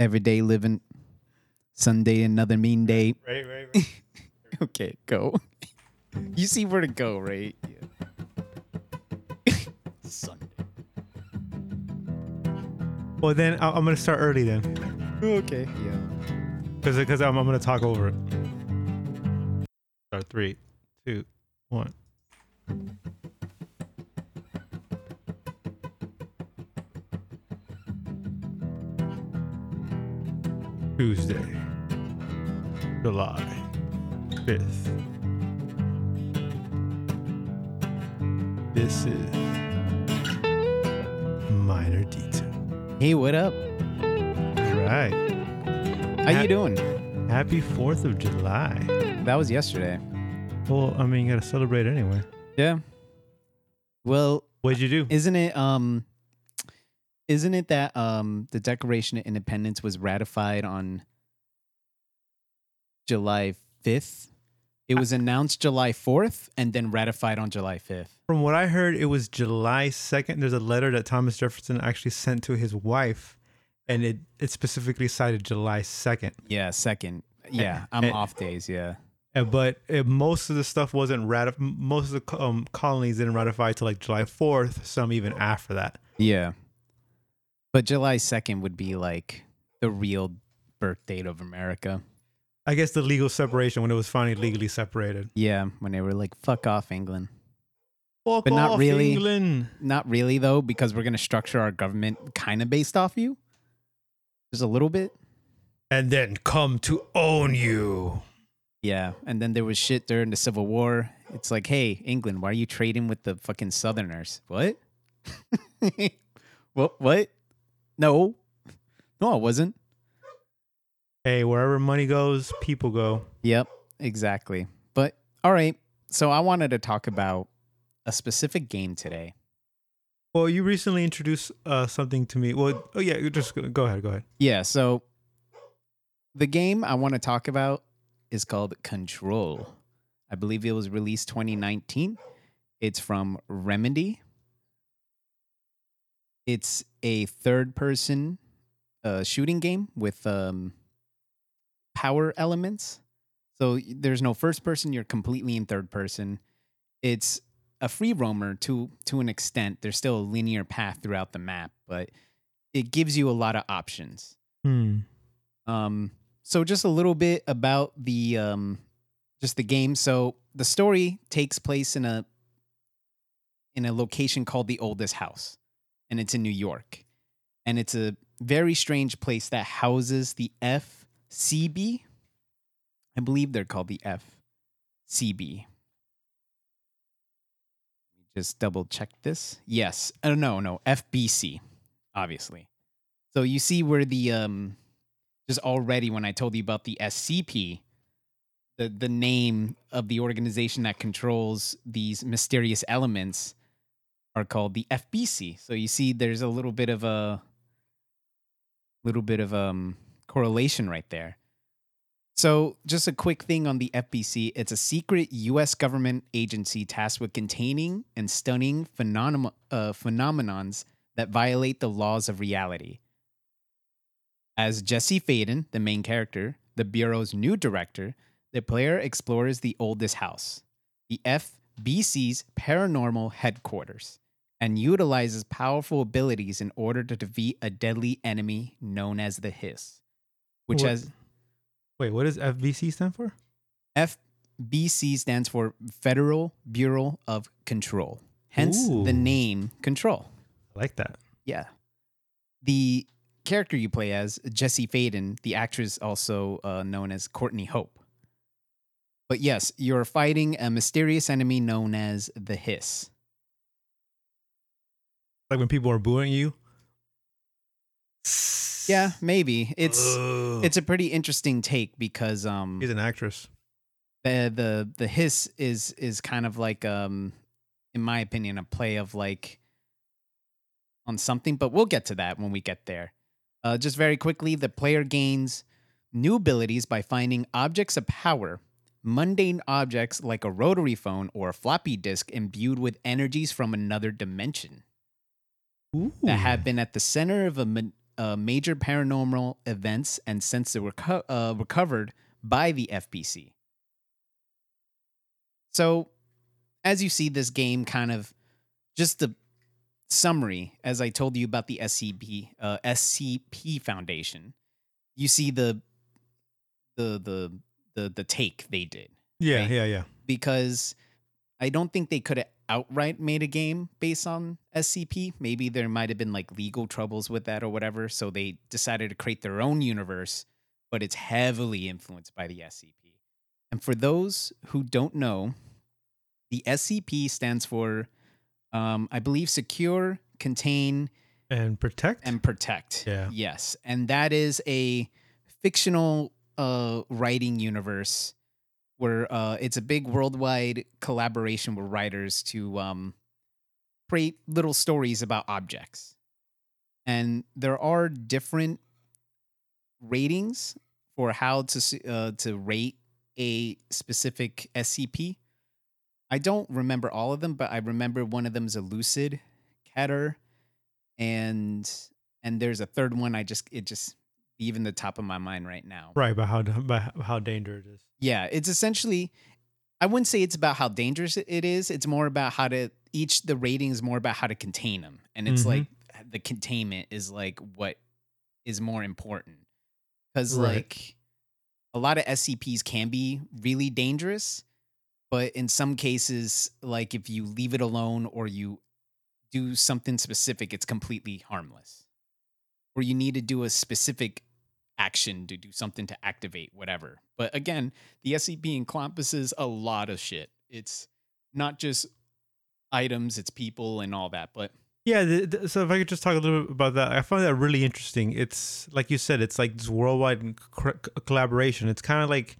Every day living. Sunday another mean day. Right, right, right. Okay, go. You see where to go, right? Yeah. Sunday. well, then I- I'm gonna start early then, Okay. Yeah. because because uh, I'm, I'm gonna talk over it. Start three, two, one. Tuesday, July fifth. This is minor detail. Hey, what up? Right. How Ha- you doing? Happy Fourth of July. That was yesterday. Well, I mean, you gotta celebrate anyway. Yeah. Well, What'd you do? isn't it um isn't it that um the Declaration of Independence was ratified on July 5th? It was announced July 4th and then ratified on July 5th. From what I heard, it was July 2nd. There's a letter that Thomas Jefferson actually sent to his wife, and it, it specifically cited July 2nd. Yeah, second. Yeah, I'm eh, off days, yeah. Uh, But uh, most of the stuff wasn't ratified. Most of the um, colonies didn't ratify till like July 4th, some even after that. Yeah. But July 2nd would be like the real birth date of America. I guess the legal separation when it was finally legally separated. Yeah, when they were like, fuck off, England. Fuck But not really. England. Not really, though, because we're going to structure our government kind of based off you. Just a little bit. And then come to own you. Yeah. And then there was shit during the Civil War. It's like, hey, England, why are you trading with the fucking Southerners? What? what? What? No. No, I wasn't. Hey, wherever money goes, people go. Yep, exactly. But all right. So I wanted to talk about a specific game today. Well, you recently introduced uh, something to me. Well, oh yeah, you just go go ahead, go ahead. Yeah, so the game I want to talk about is called Control. I believe it was released 2019. It's from Remedy. It's a third person uh, shooting game with um, power elements. So there's no first person, you're completely in third person. It's a free roamer to to an extent. There's still a linear path throughout the map, but it gives you a lot of options. Hmm. Um, so just a little bit about the um, just the game. So the story takes place in a in a location called the Oldest House, and it's in New York, and it's a very strange place that houses the FCB. I believe they're called the FCB. Just double check this. Yes. Oh no, no, FBC, obviously. So you see where the um just already when I told you about the SCP, the the name of the organization that controls these mysterious elements are called the FBC. So you see there's a little bit of a little bit of um correlation right there. So, just a quick thing on the FBC. It's a secret US government agency tasked with containing and stunning phenom- uh, phenomenons that violate the laws of reality. As Jesse Faden, the main character, the Bureau's new director, the player explores the oldest house, the FBC's paranormal headquarters, and utilizes powerful abilities in order to defeat a deadly enemy known as the Hiss, which What- has Wait, what does FBC stand for? FBC stands for Federal Bureau of Control. Hence the name Control. I like that. Yeah. The character you play as, Jesse Faden, the actress also uh, known as Courtney Hope. But yes, you're fighting a mysterious enemy known as the Hiss. Like when people are booing you. Yeah, maybe. It's Ugh. it's a pretty interesting take because um He's an actress. the the the hiss is is kind of like um in my opinion a play of like on something but we'll get to that when we get there uh just very quickly the player gains new abilities by finding objects of power mundane objects like a rotary phone or a floppy disk imbued with energies from another dimension Ooh. that have been at the center of a ma- uh, major paranormal events and since they were reco- uh, recovered by the FPC. So, as you see, this game kind of just the summary, as I told you about the SCP uh, SCP Foundation. You see the the the the the take they did Yeah, Right. yeah, yeah. because I don't think they could have outright made a game based on SCP. Maybe there might have been like legal troubles with that or whatever. So they decided to create their own universe, but it's heavily influenced by the SCP. And for those who don't know, the SCP stands for, um, I believe, secure, contain, And protect. and protect. Yeah. Yes. And that is a fictional uh writing universe where uh it's a big worldwide collaboration with writers to um create little stories about objects. And there are different ratings for how to uh, to rate a specific SCP. I don't remember all of them, but I remember one of them is Euclid Keter and and there's a third one I just it just even the top of my mind right now. right, but how by how dangerous it is. Yeah, it's essentially I wouldn't say it's about how dangerous it is. It's more about how to each the rating is more about how to contain them. And it's Mhm. like the containment is like what is more important. Cuz Right. like a lot of SCPs can be really dangerous, but in some cases like if you leave it alone or you do something specific, it's completely harmless. Or you need to do a specific action to do something to activate whatever. But again, the SCP encompasses a lot of shit. It's not just items, it's people and all that. But Yeah, the, the- so if I could just talk a little bit about that, I find that really interesting. It's like you said, it's like this worldwide co- collaboration. It's kind of like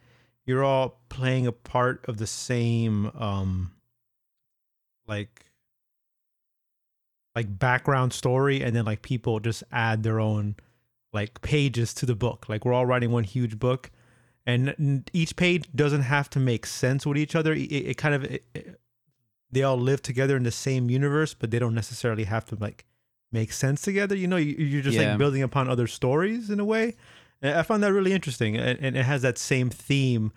you're all playing a part of the same, um, like, like background story, and then like people just add their own like pages to the book. Like we're all writing one huge book, and each page doesn't have to make sense with each other. It, it kind of it, it- they all live together in the same universe, but they don't necessarily have to like make sense together. You know, you, you're just Yeah. like building upon other stories in a way. And I found that really interesting, and, and it has that same theme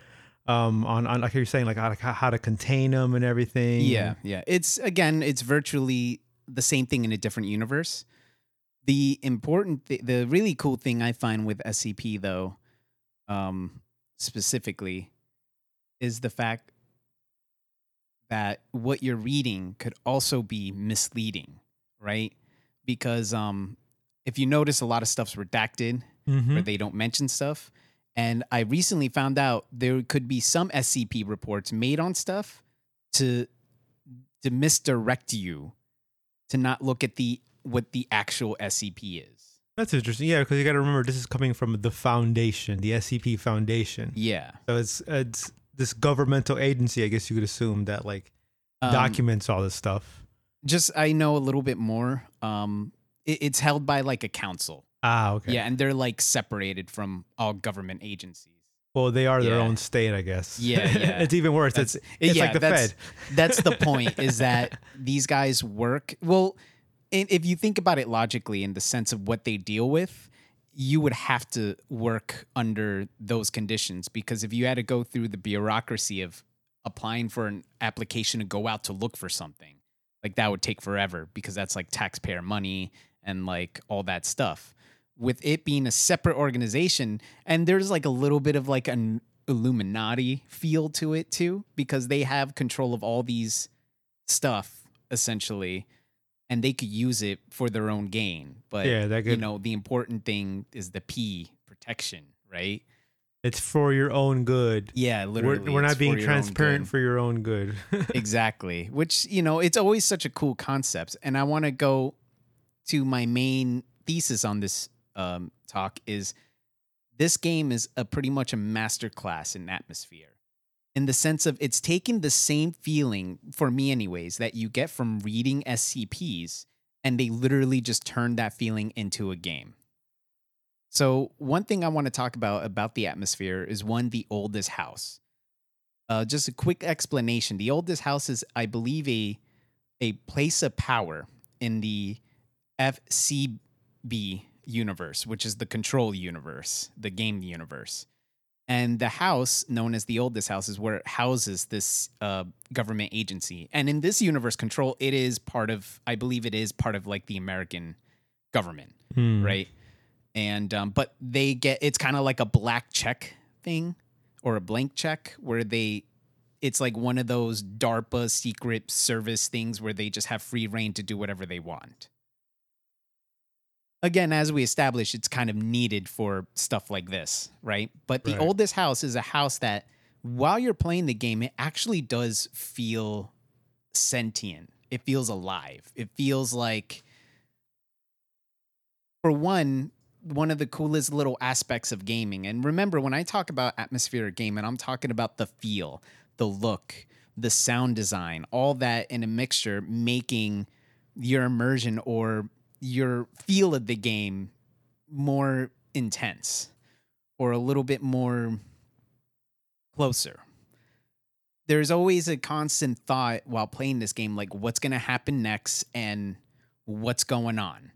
um, on on like you're saying, like how how to contain them and everything. yeah, yeah. It's again, it's virtually the same thing in a different universe. The important th- the really cool thing I find with SCP though, um, specifically, is the fact that what you're reading could also be misleading, right? Because um, if you notice, a lot of stuff's redacted Mhm. where they don't mention stuff. And I recently found out there could be some SCP reports made on stuff to to misdirect you to not look at the what the actual SCP is. That's interesting. Yeah, because you got to remember this is coming from the foundation, the SCP Foundation. Yeah. So it's it's this governmental agency, I guess you could assume that like Um, documents all this stuff. Just I know a little bit more. Um, it, it's held by like a council. Ah, okay. Yeah, and they're like separated from all government agencies. Well, they are their Yeah. own state, I guess. Yeah, yeah. it's even worse. That's- it's it's yeah, like the that's- Fed. that's the point is that these guys work well if you think about it logically in the sense of what they deal with you would have to work under those conditions because if you had to go through the bureaucracy of applying for an application to go out to look for something like that would take forever because that's like taxpayer money and like all that stuff. With it being a separate organization and there's like a little bit of like an illuminati feel to it too because they have control of all these stuff essentially and they could use it for their own gain but Yeah, that you know the important thing is the p protection right It's for your own good. yeah literally We're, we're not being own transparent for your own good. exactly which you know it's always such a cool concept and i want to go to my main thesis on this um, talk is this game is a pretty much a masterclass in atmosphere in the sense of it's taking the same feeling for me anyways that you get from reading scps and they literally just turned that feeling into a game so one thing i want to talk about about the atmosphere is one the oldest house uh, just a quick explanation. The oldest house is, I believe, a a place of power in the FCB universe, which is the control universe, the game universe. And the house, known as the oldest house, is where it houses this uh, government agency. And in this universe, control, it is part of, I believe it is part of like the American government, Hmm. right? And, um, but they get, it's kind of like a black check thing or a blank check where they, it's like one of those DARPA secret service things where they just have free reign to do whatever they want. Again, as we established, it's kind of needed for stuff like this, right? But the Right. oldest house is a house that, while you're playing the game, it actually does feel sentient. It feels alive. It feels like, for one, one of the coolest little aspects of gaming. And remember, when I talk about atmospheric gaming, I'm talking about the feel, the look, the sound design, all that in a mixture, making your immersion or your feel of the game more intense or a little bit more closer. There's always a constant thought while playing this game like what's going to happen next and what's going on.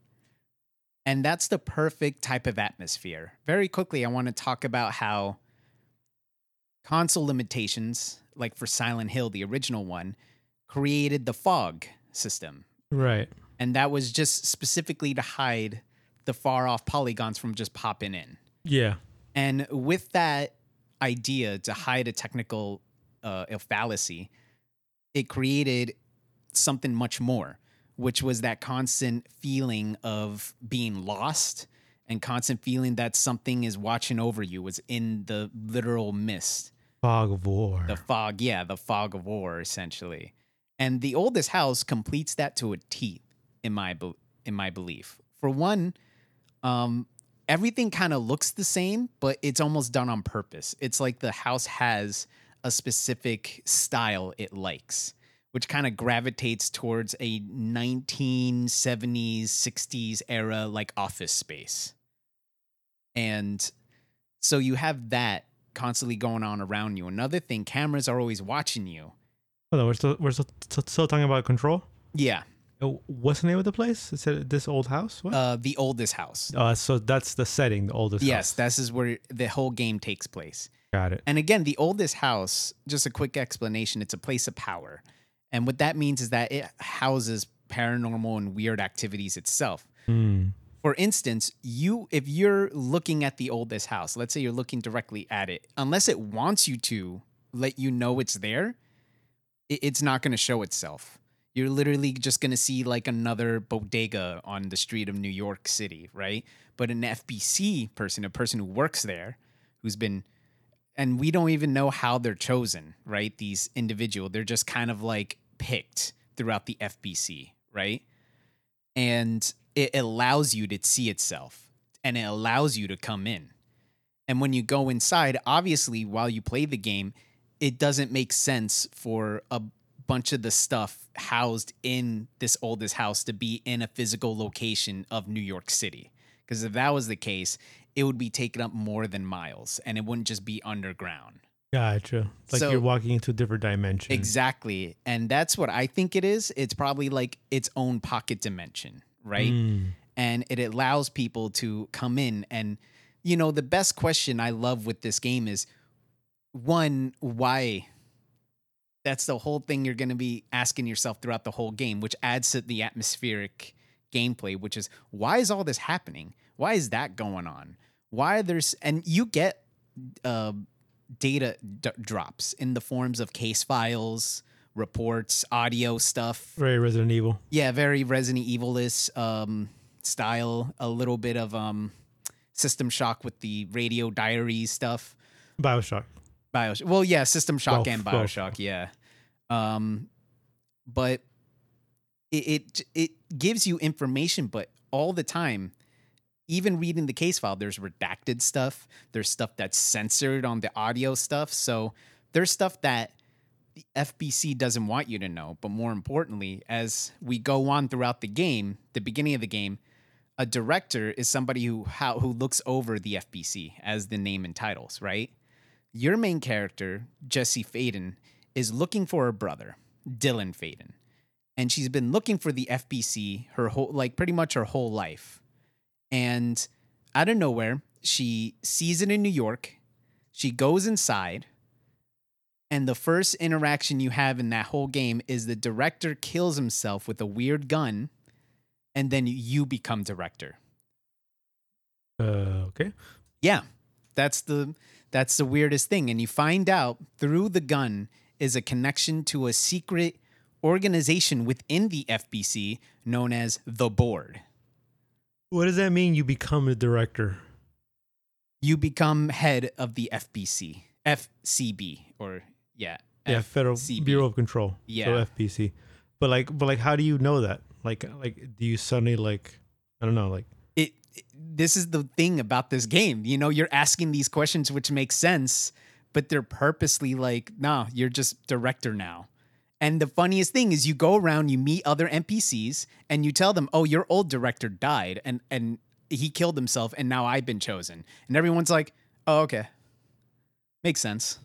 And that's the perfect type of atmosphere. Very quickly, I want to talk about how console limitations, like for Silent Hill, the original one, created the fog system. Right. And that was just specifically to hide the far off polygons from just popping in. Yeah. And with that idea to hide a technical uh, a fallacy, it created something much more, which was that constant feeling of being lost and constant feeling that something is watching over you was in the literal mist Fog of War. the fog yeah the fog of war essentially and the oldest house completes that to a t in my in my belief for one um everything kind of looks the same but it's almost done on purpose it's like the house has a specific style it likes which kind of gravitates towards a 1970s 60s era like office space and so you have that constantly going on around you. Another thing, cameras are always watching you. Hold on, we're still we're still, still still talking about control. Yeah, Uh, What's the name of the place? It said this old house. What? uh, the oldest house. Uh, so that's the setting, the oldest. yes, house. this is where the whole game takes place. got it. And again, the oldest house, just a quick explanation, it's a place of power. And what that means is that it houses paranormal and weird activities itself. Hmm. For instance, you if you're looking at the oldest house, let's say you're looking directly at it, unless it wants you to let you know it's there, it- it's not going to show itself. You're literally just going to see like another bodega on the street of New York City, right? But an FBC person, a person who works there, who's been and we don't even know how they're chosen, right? These individual, they're just kind of like picked throughout the FBC, right? And it allows you to see itself and it allows you to come in. And when you go inside, obviously, while you play the game, it doesn't make sense for a bunch of the stuff housed in this oldest house to be in a physical location of New York City. Because if that was the case, it would be taken up more than miles and it wouldn't just be underground. Gotcha. Like So- you're walking into a different dimension. Exactly. And that's what I think it is. It's probably like its own pocket dimension, right? Mm. and it allows people to come in and you know the best question i love with this game is one why that's the whole thing you're going to be asking yourself throughout the whole game which adds to the atmospheric gameplay which is why is all this happening why is that going on why there's and you get uh, data d- drops in the forms of case files reports audio stuff Very Resident Evil. yeah, very Resident Evil-ish um, style. A little bit of um, System Shock with the radio diary stuff. Bioshock. Bioshock. Well, yeah, System Shock Both, and both. Bioshock. Yeah, um, but it, it it gives you information, but all the time. Even reading the case file, there's redacted stuff. There's stuff that's censored on the audio stuff. So there's stuff that the FBC doesn't want you to know. But more importantly, as we go on throughout the game, the beginning of the game, a director is somebody who how, who looks over the FBC, as the name entitles, right? Your main character, Jesse Faden, is looking for her brother, Dylan Faden. And she's been looking for the FBC her whole like pretty much her whole life. And out of nowhere, she sees it in New York. She goes inside. And the first interaction you have in that whole game is the director kills himself with a weird gun, and then you become director. Uh, okay. Yeah. That's the that's the weirdest thing. And you find out through the gun is a connection to a secret organization within the FBC known as the board. What does that mean? You become a director. You become head of the FBC, FCB, or yeah, Yeah, Federal. Bureau of Control. Yeah. So FBC. But like, but like, how do you know that? Like, like, do you suddenly like, I don't know, like, this is the thing about this game you know you're asking these questions which make sense but they're purposely like nah you're just director now. And the funniest thing is you go around you meet other npcs and you tell them oh your old director died and and he killed himself and now i've been chosen. And everyone's like oh okay. Makes sense.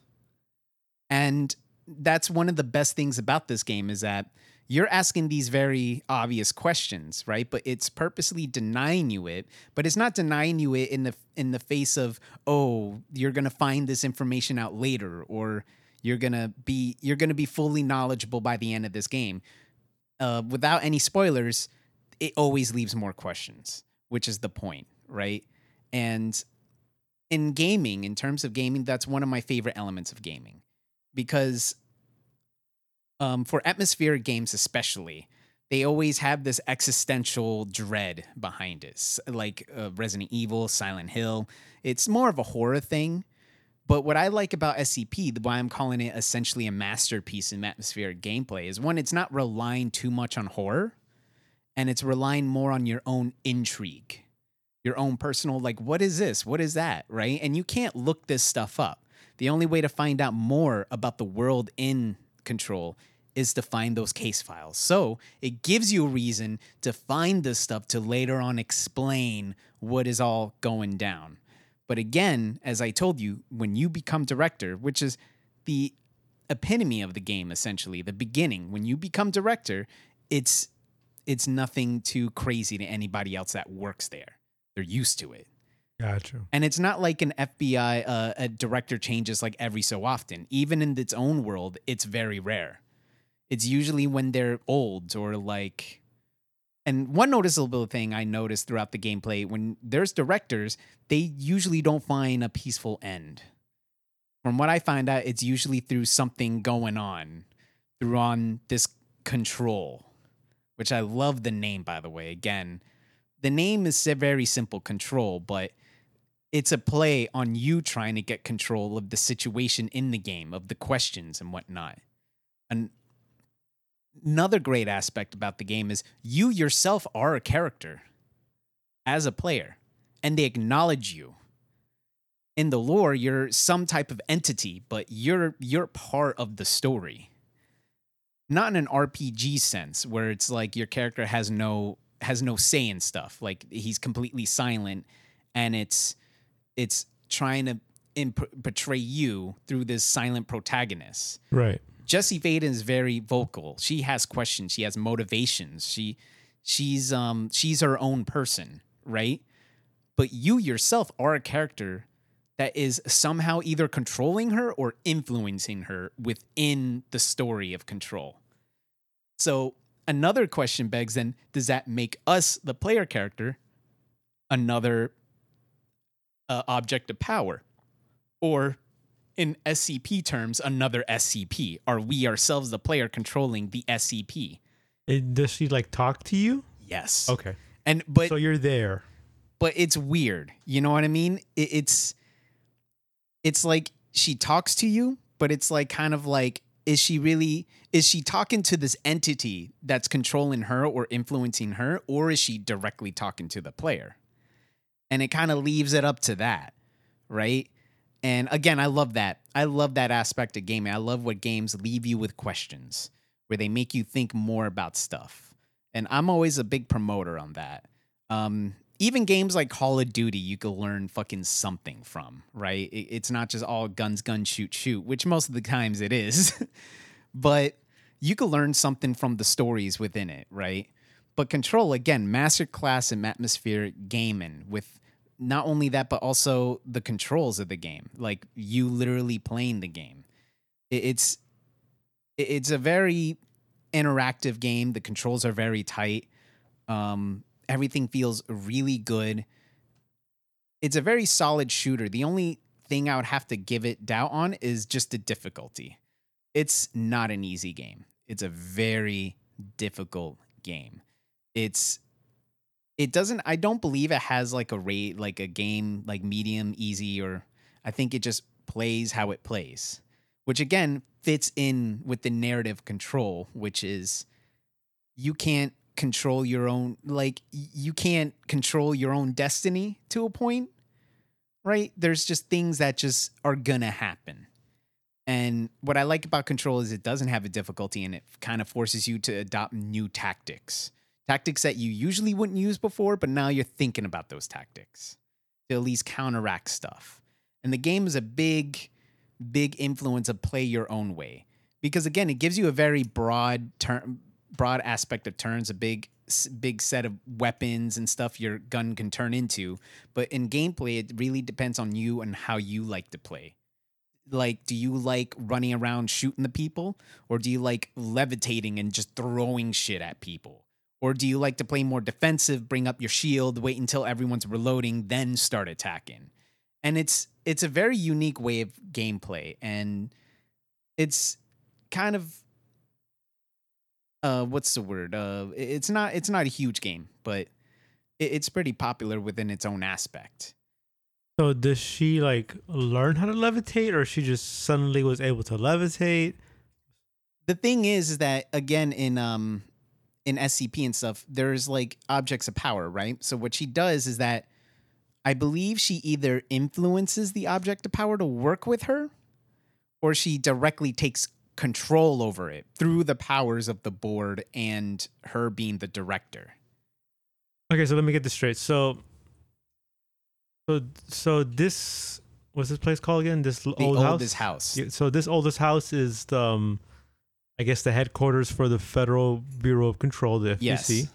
And that's one of the best things about this game is that you're asking these very obvious questions, right? But it's purposely denying you it, but it's not denying you it in the in the face of, "Oh, you're going to find this information out later or you're going to be you're going to be fully knowledgeable by the end of this game." Uh, without any spoilers, it always leaves more questions, which is the point, right? And in gaming, in terms of gaming, that's one of my favorite elements of gaming because um, for atmospheric games, especially, they always have this existential dread behind it, like uh, Resident Evil, Silent Hill. It's more of a horror thing. But what I like about SCP, the why I'm calling it essentially a masterpiece in atmospheric gameplay, is one, it's not relying too much on horror, and it's relying more on your own intrigue, your own personal, like, what is this? What is that? Right? And you can't look this stuff up. The only way to find out more about the world in control is to find those case files. So it gives you a reason to find this stuff to later on explain what is all going down. But again, as I told you, when you become director, which is the epitome of the game essentially, the beginning, when you become director, it's it's nothing too crazy to anybody else that works there. They're used to it. gotcha. And it's not like an FBI uh, a director changes like every so often. Even in its own world, it's very rare. It's usually when they're old or like. And one noticeable thing I noticed throughout the gameplay when there's directors, they usually don't find a peaceful end. From what I find out, it's usually through something going on, through on this control, which I love the name, by the way. Again, the name is a very simple control, but it's a play on you trying to get control of the situation in the game, of the questions and whatnot. And another great aspect about the game is you yourself are a character as a player, and they acknowledge you. In the lore, you're some type of entity, but you're you're part of the story. Not in an RPG sense, where it's like your character has no has no say in stuff. Like he's completely silent, and it's it's trying to imp- portray you through this silent protagonist. Right. Jesse Faden is very vocal. She has questions. She has motivations. She she's um she's her own person, right? But you yourself are a character that is somehow either controlling her or influencing her within the story of control. So another question begs then, does that make us the player character another uh, object of power? Or in SCP terms, another SCP? Are we ourselves the player controlling the SCP? It, does she like talk to you? Yes. Okay. And but so you're there. but it's weird. You know what I mean? It, it's it's like she talks to you, but it's like kind of like is she really is she talking to this entity that's controlling her or influencing her or is she directly talking to the player? And it kind of leaves it up to that, right? And again, I love that. I love that aspect of gaming. I love what games leave you with questions where they make you think more about stuff. And I'm always a big promoter on that. Um, even games like Call of Duty, you could learn fucking something from, right? It's not just all guns, guns, shoot, shoot, which most of the times it is, but you could learn something from the stories within it, right? But Control again, masterclass in atmospheric gaming with not only that, but also the controls of the game. Like you literally playing the game. It's it's a very interactive game. The controls are very tight. Um, everything feels really good. It's a very solid shooter. The only thing I would have to give it doubt on is just the difficulty. It's not an easy game. It's a very difficult game. It's it doesn't I don't believe it has like a rate like a game like medium easy or I think it just plays how it plays, which again fits in with the narrative control, which is you can't control your own like you can't control your own destiny to a point right? There's just things that just are gonna happen. And what i like about control is it doesn't have a difficulty and it kind of forces you to adopt new tactics tactics that you usually wouldn't use before but now you're thinking about those tactics to at least counteract stuff. And the game is a big big influence of play your own way. Because again it gives you a very broad term broad aspect of turns a big big set of weapons and stuff your gun can turn into. But in gameplay it really depends on you and how you like to play. Like do you like running around shooting the people or do you like levitating and just throwing shit at people or do you like to play more defensive bring up your shield wait until everyone's reloading then start attacking? And it's it's a very unique way of gameplay and it's kind of uh what's the word? Uh it's not it's not a huge game but it, it's pretty popular within its own aspect. So does she like learn how to levitate, or she just suddenly was able to levitate? the thing is, is that again in um in scp and stuff there's like objects of power right so what she does is that i believe she either influences the object of power to work with her or she directly takes control over it through the powers of the board and her being the director Okay, so let me get this straight. So, so, so this what's this place called again? This the old oldest house. house so this oldest house is the, um, I guess the headquarters for the Federal Bureau of Control, the FBC. Yes.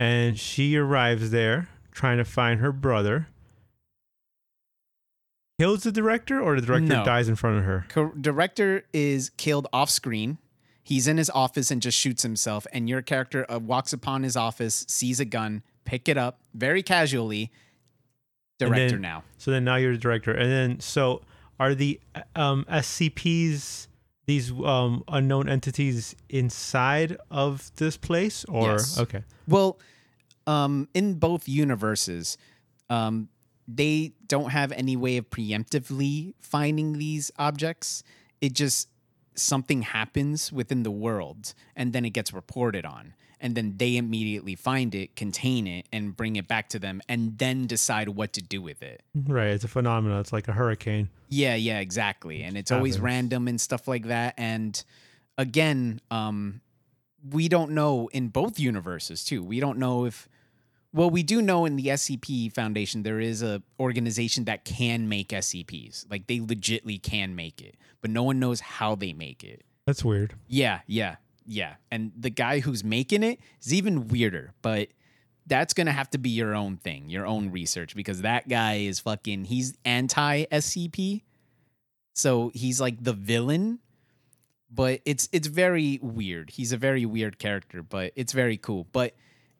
And she arrives there trying to find her brother. Kills the director, or the director No. dies in front of her. Co- director is killed off screen. He's in his office and just shoots himself. And your character uh, walks upon his office, sees a gun, pick it up very casually. And Director then- now. So then now you're the director, and then so are the um, SCPs these um, unknown entities inside of this place, or Yes. okay? Well, um, in both universes, um, they don't have any way of preemptively finding these objects. It just something happens within the world, and then it gets reported on, and then they immediately find it, contain it, and bring it back to them, and then decide what to do with it. Right, it's a phenomenon. It's like a hurricane. Yeah, yeah, exactly. And it's always random and stuff like that. And again, um, we don't know in both universes too. We don't know if well, we do know in the SCP Foundation there is a organization that can make SCPs. Like they legitly can make it, but no one knows how they make it. That's weird. Yeah, yeah, yeah. And the guy who's making it is even weirder, but that's gonna have to be your own thing, your own research, because that guy is fucking he's anti SCP. So he's like the villain, but it's it's very weird. He's a very weird character, but it's very cool. But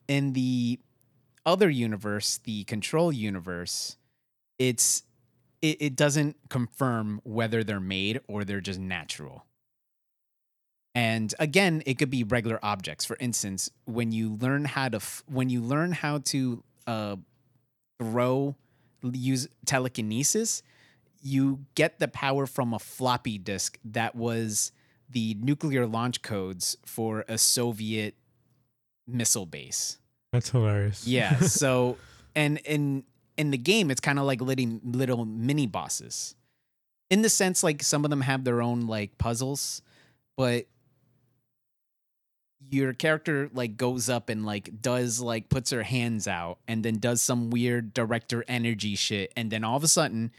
in the other universe, the control universe, it's it, it doesn't confirm whether they're made or they're just natural. And again, it could be regular objects. For instance, when you learn how to f- when you learn how to uh, throw use telekinesis, you get the power from a floppy disk that was the nuclear launch codes for a Soviet missile base. That's hilarious. Yeah. so, and in in the game, it's kind of like little little mini bosses, in the sense like some of them have their own like puzzles, but your character like goes up and like does like puts her hands out and then does some weird director energy shit and then all of a sudden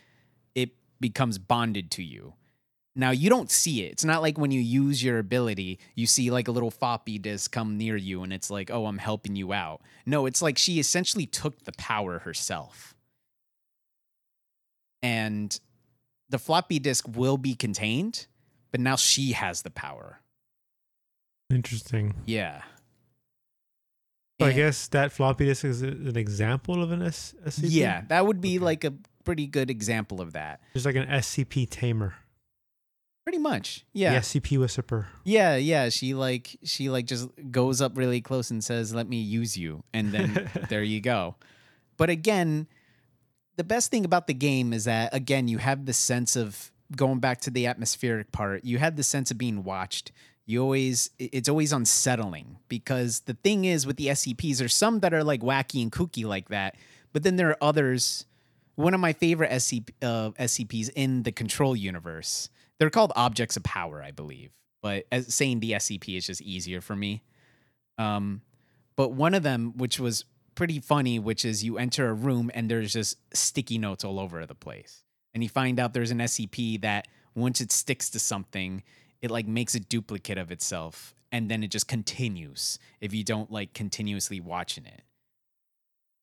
it becomes bonded to you Now you don't see it. It's not like when you use your ability, you see like a little floppy disk come near you and it's like, oh, I'm helping you out. No, it's like she essentially took the power herself. And the floppy disk will be contained, but now she has the power. Interesting. Yeah. So I guess that floppy disk is an example of an S- SCP. Yeah, that would be Okay. like a pretty good example of that. just like an SCP tamer. Pretty much. Yeah. The SCP whisperer. Yeah, yeah. She like she like just goes up really close and says, "Let me use you," and then there you go. But again, the best thing about the game is that again you have the sense of going back to the atmospheric part. You have the sense of being watched. You always it's always unsettling because the thing is with the SCPs, there's some that are like wacky and kooky like that, but then there are others. One of my favorite SCP, uh, SCPs in the Control universe. They're called objects of power, I believe. But as saying the SCP is just easier for me. Um, but one of them, which was pretty funny, which is you enter a room and there's just sticky notes all over the place, and you find out there's an SCP that once it sticks to something, it like makes a duplicate of itself, and then it just continues if you don't like continuously watching it.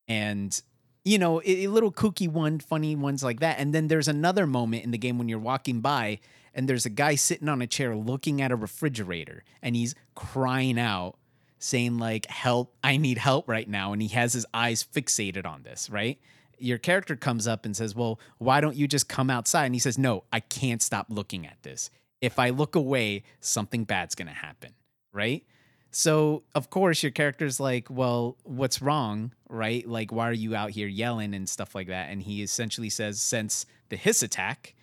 And you know, a, little kooky one, funny ones like that. And then there's another moment in the game when you're walking by and there's a guy sitting on a chair looking at a refrigerator and he's crying out saying like help i need help right now and he has his eyes fixated on this right your character comes up and says well why don't you just come outside and he says no i can't stop looking at this if i look away something bad's going to happen right? So of course your character's like well what's wrong? Right? Like why are you out here yelling and stuff like that? And he essentially says since the hiss attack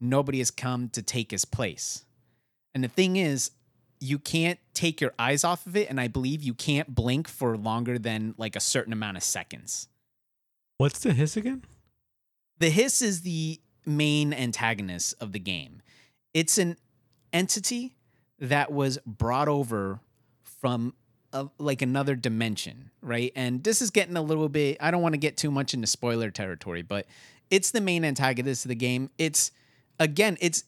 nobody has come to take his place. And the thing is you can't take your eyes off of it and i believe you can't blink for longer than like a certain amount of seconds. What's the hiss again? the hiss is the main antagonist of the game it's an entity that was brought over from a, like another dimension right? And this is getting a little bit i don't want to get too much into spoiler territory but it's the main antagonist of the game. It's again it's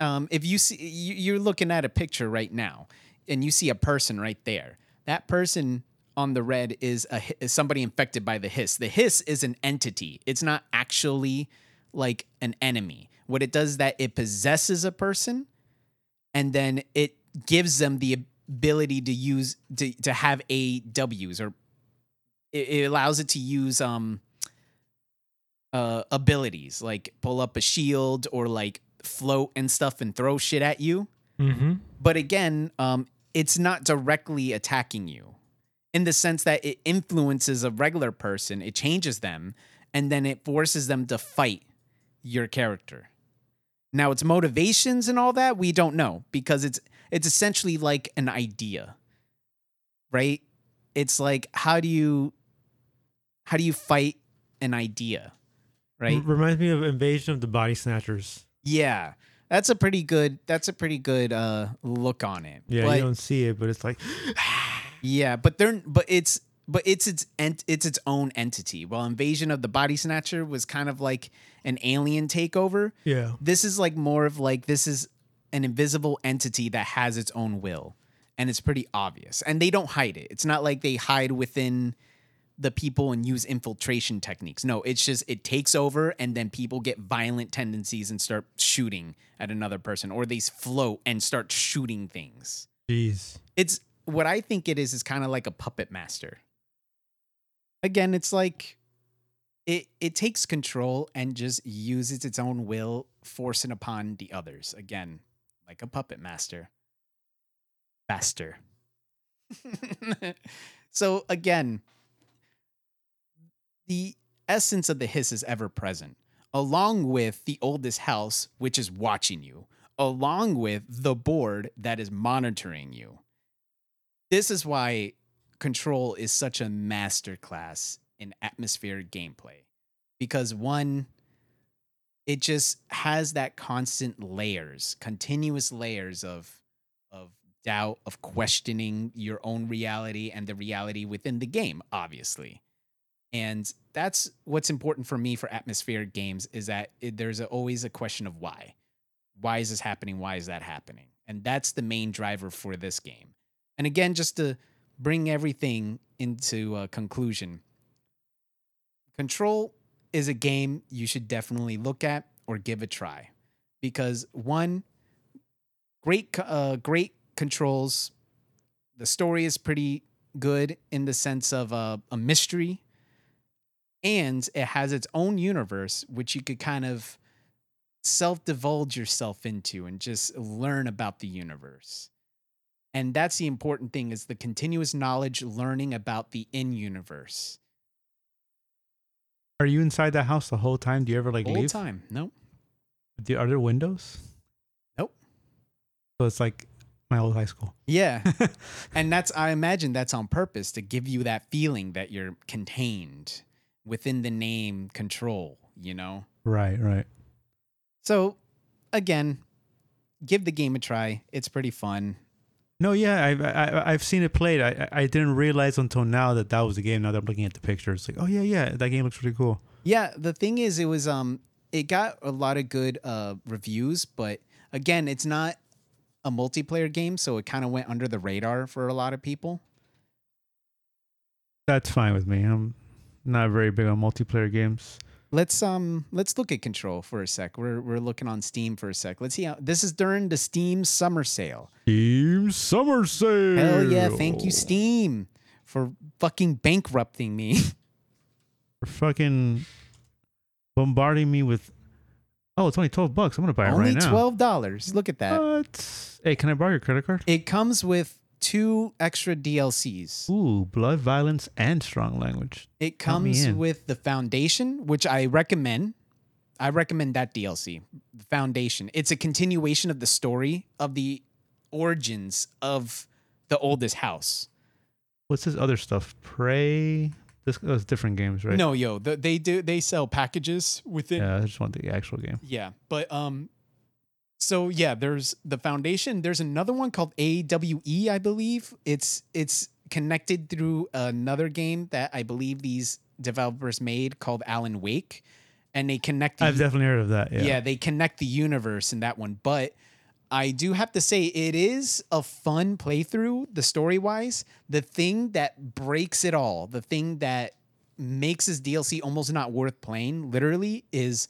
um, if you see you- you're looking at a picture right now and you see a person right there. That person on the red is a is somebody infected by the hiss. The hiss is an entity. It's not actually like an enemy what it does is that it possesses a person and then it gives them the ability to use to, to have aws or it, it allows it to use um uh abilities like pull up a shield or like float and stuff and throw shit at you Mm-hmm. but again um it's not directly attacking you in the sense that it influences a regular person it changes them and then it forces them to fight your character now its motivations and all that we don't know because it's it's essentially like an idea right? It's like how do you how do you fight an idea right? It Reminds me of Invasion of the Body Snatchers. yeah that's a pretty good that's a pretty good uh look on it. Yeah, But- you don't see it, but it's like Yeah, but they're but it's but it's its ent, it's its own entity. While Invasion of the Body Snatcher was kind of like an alien takeover, yeah. this is like more of like this is an invisible entity that has its own will, and it's pretty obvious. And they don't hide it. It's not like they hide within the people and use infiltration techniques. No, it's just it takes over, and then people get violent tendencies and start shooting at another person, or they float and start shooting things Jeez. it's what I think it is is kind of like a puppet master. Again, it's like it it takes control and just uses its own will, forcing upon the others. Again, like a puppet master. Faster. so again, the essence of the hiss is ever present, along with the oldest house, which is watching you, along with the board that is monitoring you this is why control is such a masterclass in atmospheric gameplay because one it just has that constant layers continuous layers of of doubt of questioning your own reality and the reality within the game obviously and that's what's important for me for atmospheric games is that it, there's a, always a question of why why is this happening? Why is that happening? And that's the main driver for this game. And again, just to bring everything into a conclusion, Control is a game you should definitely look at or give a try because one, great, uh, great controls. The story is pretty good in the sense of a, a mystery, and it has its own universe, which you could kind of self divulge yourself into and just learn about the universe. And that's the important thing is the continuous knowledge learning about the in universe. Are you inside that house the whole time? Do you ever like Whole leave? time. Nope. Are there windows? Nope. So it's like my old high school. Yeah. and that's I imagine that's on purpose to give you that feeling that you're contained within the name control, you know? right, right. So again, give the game a try. It's pretty fun. No, yeah, I've I, I've seen it played. I I didn't realize until now that that was the game. Now that I'm looking at the pictures, like, oh yeah, yeah, that game looks pretty cool. Yeah, the thing is it was um it got a lot of good uh reviews, but again, it's not a multiplayer game, so it kind of went under the radar for a lot of people. That's fine with me. I'm not very big on multiplayer games. Let's um let's look at Control for a sec. We're we're looking on Steam for a sec. Let's see how this is during the Steam summer sale. Steam Summer Sale. Hell yeah, thank you Steam for fucking bankrupting me. For fucking bombarding me with. Oh, it's only twelve bucks. I'm gonna buy it Only right now. Only twelve dollars. Look at that. What? Hey, can I borrow your credit card? It comes with two extra DLCs. Ooh, blood, violence, and strong language. It comes with the Foundation, which I recommend. I recommend that DLC, the Foundation. It's a continuation of the story of the origins of the oldest house. What's this other stuff? Prey. This oh, different games, right? No, yo, the, they do they sell packages within Yeah, I just want the actual game. Yeah, but um, so yeah, there's the foundation. There's another one called AWE, I believe. It's it's connected through another game that I believe these developers made called Alan Wake, and they connect. The, I've definitely heard of that. Yeah. yeah, they connect the universe in that one. But I do have to say, it is a fun playthrough, the story wise. The thing that breaks it all, the thing that makes this DLC almost not worth playing, literally, is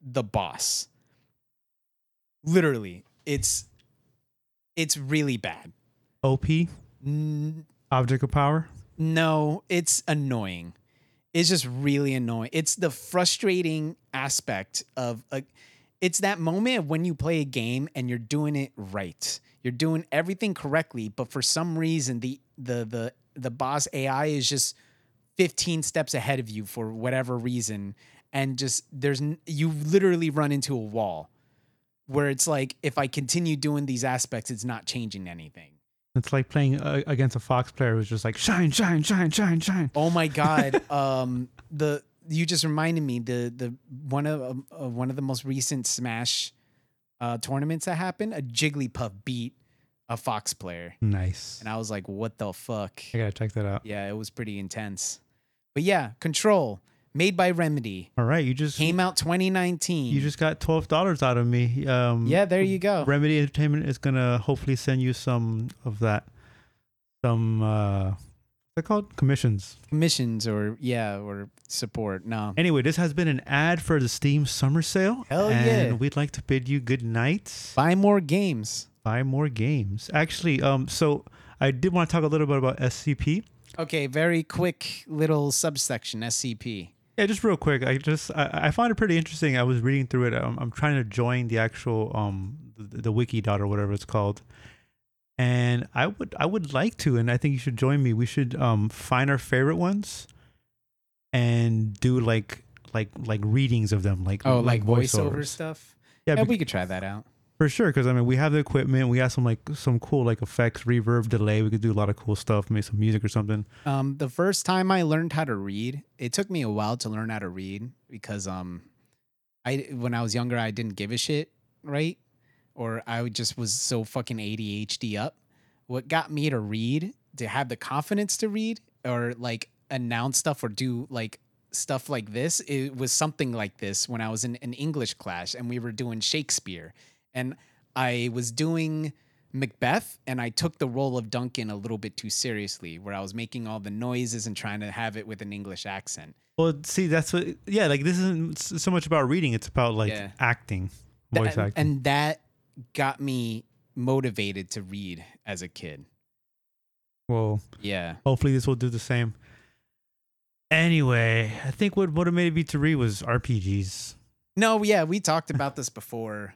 the boss. Literally, it's it's really bad. OP. N- Object of power. no, it's annoying. It's just really annoying. It's the frustrating aspect of a it's that moment of when you play a game and you're doing it right. You're doing everything correctly, but for some reason the the the the boss AI is just 15 steps ahead of you for whatever reason and just there's you literally run into a wall where it's like if I continue doing these aspects it's not changing anything. It's like playing uh, against a Fox player who's just like shine, shine, shine, shine, shine. Oh my god! um, the you just reminded me the the one of um, uh, one of the most recent Smash uh, tournaments that happened. A Jigglypuff beat a Fox player, Nice. and I was like, "What the fuck?" I gotta check that out. Yeah, it was pretty intense. But yeah, Control, made by Remedy, All right, you just came out 2019. you just got twelve dollars out of me. Um, yeah, there you go. Remedy Entertainment is gonna hopefully send you some of that, some uh, what's that called commissions. Commissions or yeah or support. No, Anyway, this has been an ad for the Steam Summer Sale. Hell and yeah. we'd like to bid you good night. buy more games. Buy more games. Actually, um, so I did want to talk a little bit about SCP. Okay, very quick little subsection SCP. Yeah, just real quick. I just I, I found it pretty interesting. I was reading through it. I'm, I'm trying to join the actual um the, the Wikidot or whatever it's called, and I would I would like to, and I think you should join me. We should um find our favorite ones, and do like like like readings of them, like Oh, like, voiceover voiceovers. stuff. Yeah, Yeah, bec- we could try that out. For sure. Because I mean, we have the equipment. We have some like some cool like effects, reverb, delay. We could do a lot of cool stuff. make some music or something. Um, the first time I learned how to read, it took me a while to learn how to read because um, I when I was younger I didn't give a shit, right? Or I just was so fucking ADHD up. What got me to read, to have the confidence to read, or like announce stuff or do like stuff like this, it was something like this when I was in an English class and we were doing Shakespeare. And I was doing Macbeth, and I took the role of Duncan a little bit too seriously, where I was making all the noises and trying to have it with an English accent. Well, see, that's what. Yeah, like this isn't so much about reading; it's about like Yeah. acting, voice acting. and that got me motivated to read as a kid. well, Yeah. hopefully this will do the same. Anyway, I think what motivated me to read was RPGs No, yeah, we talked about this before.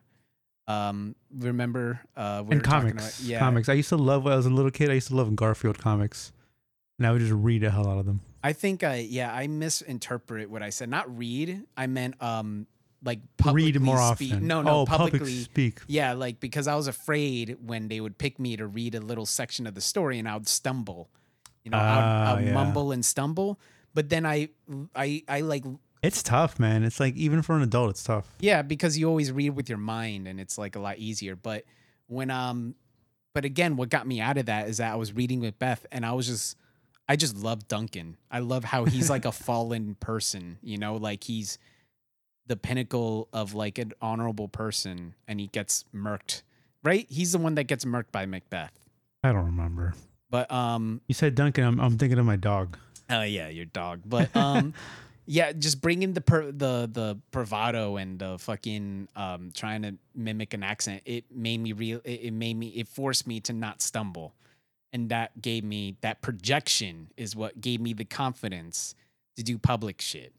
Um, remember? Uh, we and comics. about- yeah, Comics. I used to love when I was a little kid. I used to love Garfield comics, and I would just read a hell out of them. I think I yeah I misinterpret what I said. Not read. I meant um like publicly read more speak. often. No, no, oh, public publicly. speak. Yeah, like because I was afraid when they would pick me to read a little section of the story and I would stumble. You know, Ah, I'd, I'd yeah. mumble and stumble. But then I, I, I like, It's tough, man. It's like even for an adult, it's tough. yeah, because you always read with your mind and it's like a lot easier. But when, um, but again, what got me out of that is that I was reading with Beth and I was just, I just love Duncan. I love how he's like a fallen person, you know, like he's the pinnacle of like an honorable person and he gets murked, right? He's the one that gets murked by Macbeth. I don't remember. But um You said Duncan. I'm, I'm thinking of my dog. oh yeah, your dog. But um yeah, just bringing the per, the the bravado and the fucking um trying to mimic an accent, it made me real it, it made me it forced me to not stumble. And that gave me that projection is what gave me the confidence to do public shit.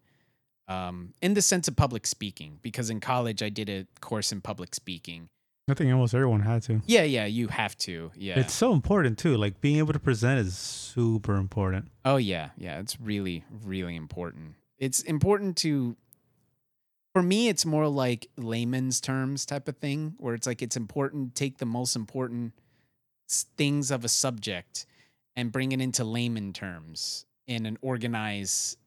Um in the sense of public speaking because in college I did a course in public speaking. I think almost everyone had to. Yeah, yeah, you have to. Yeah. It's so important too. Like being able to present is super important. Oh yeah, yeah, it's really really important. It's important to for me it's more like layman's terms type of thing where it's like it's important take the most important things of a subject and bring it into layman terms in an organized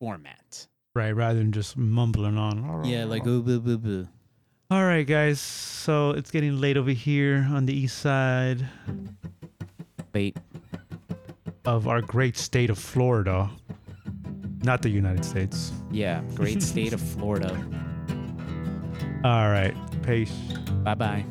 format. Right, rather than just mumbling on. Yeah, like ooh, boo, boo, boo. All right, guys. So it's getting late over here on the east side wait. of our great state of Florida, not the United States. Yeah, great state of Florida. All right, peace. Bye bye.